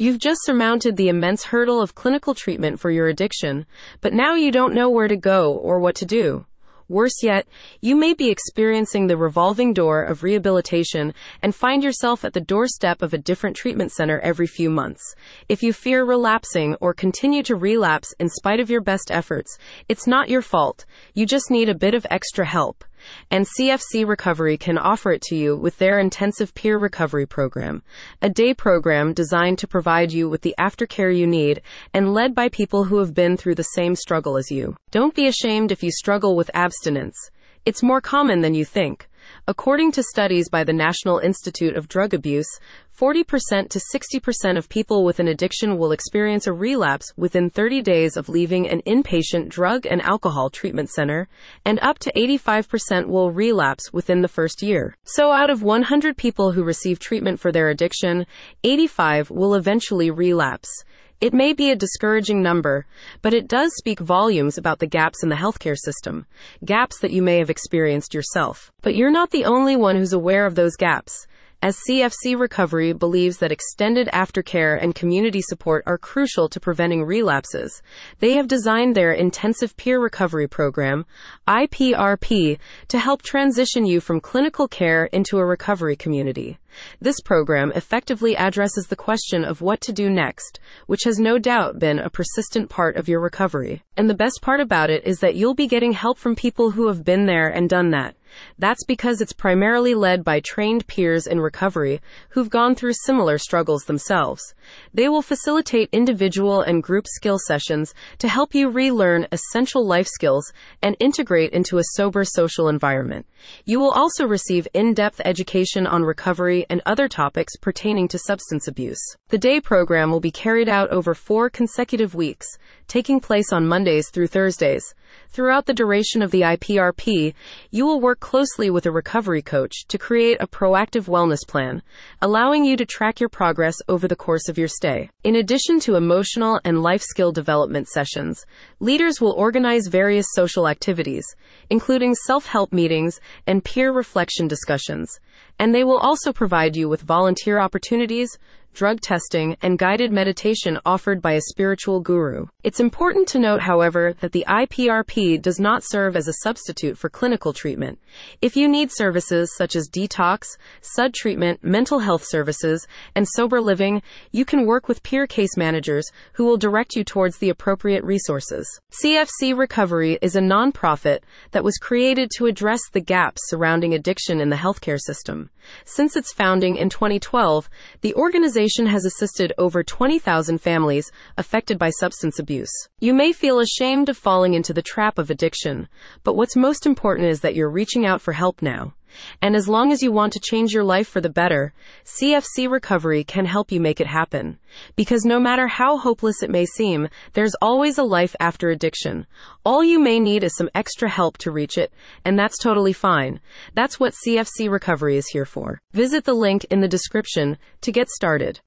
You've just surmounted the immense hurdle of clinical treatment for your addiction, but now you don't know where to go or what to do. Worse yet, you may be experiencing the revolving door of rehabilitation and find yourself at the doorstep of a different treatment center every few months. If you fear relapsing or continue to relapse in spite of your best efforts, it's not your fault. You just need a bit of extra help and CFC Recovery can offer it to you with their intensive peer recovery program, a day program designed to provide you with the aftercare you need and led by people who have been through the same struggle as you. Don't be ashamed if you struggle with abstinence. It's more common than you think. According to studies by the National Institute of Drug Abuse, 40% to 60% of people with an addiction will experience a relapse within 30 days of leaving an inpatient drug and alcohol treatment center, and up to 85% will relapse within the first year. So out of 100 people who receive treatment for their addiction, 85 will eventually relapse. It may be a discouraging number, but it does speak volumes about the gaps in the healthcare system, gaps that you may have experienced yourself. But you're not the only one who's aware of those gaps as CFC Recovery believes that extended aftercare and community support are crucial to preventing relapses. They have designed their intensive peer recovery program, IPRP, to help transition you from clinical care into a recovery community. This program effectively addresses the question of what to do next, which has no doubt been a persistent part of your recovery. And the best part about it is that you'll be getting help from people who have been there and done that. That's because it's primarily led by trained peers in recovery who've gone through similar struggles themselves. They will facilitate individual and group skill sessions to help you relearn essential life skills and integrate into a sober social environment. You will also receive in-depth education on recovery and other topics pertaining to substance abuse. The day program will be carried out over four consecutive weeks, taking place on Mondays through Thursdays. Throughout the duration of the IPRP, you will work closely with a recovery coach to create a proactive wellness plan, allowing you to track your progress over the course of your stay. In addition to emotional and life skill development sessions, leaders will organize various social activities, including self-help meetings and peer reflection discussions, and they will also provide you with volunteer opportunities, drug testing, and guided meditation offered by a spiritual guru. It's important to note, however, that the IPRP does not serve as a substitute for clinical treatment. If you need services such as detox, SUD treatment, mental health services, and sober living, you can work with peer case managers who will direct you towards the appropriate resources. CFC Recovery is a nonprofit that was created to address the gaps surrounding addiction in the healthcare system. Since its founding in 2012, the organization organization has assisted over 20,000 families affected by substance abuse. You may feel ashamed of falling into the trap of addiction, but what's most important is that you're reaching out for help now. And as long as you want to change your life for the better, CFC Recovery can help you make it happen. Because no matter how hopeless it may seem, there's always a life after addiction. All you may need is some extra help to reach it, and that's totally fine. That's what CFC Recovery is here for. Visit the link in the description to get started.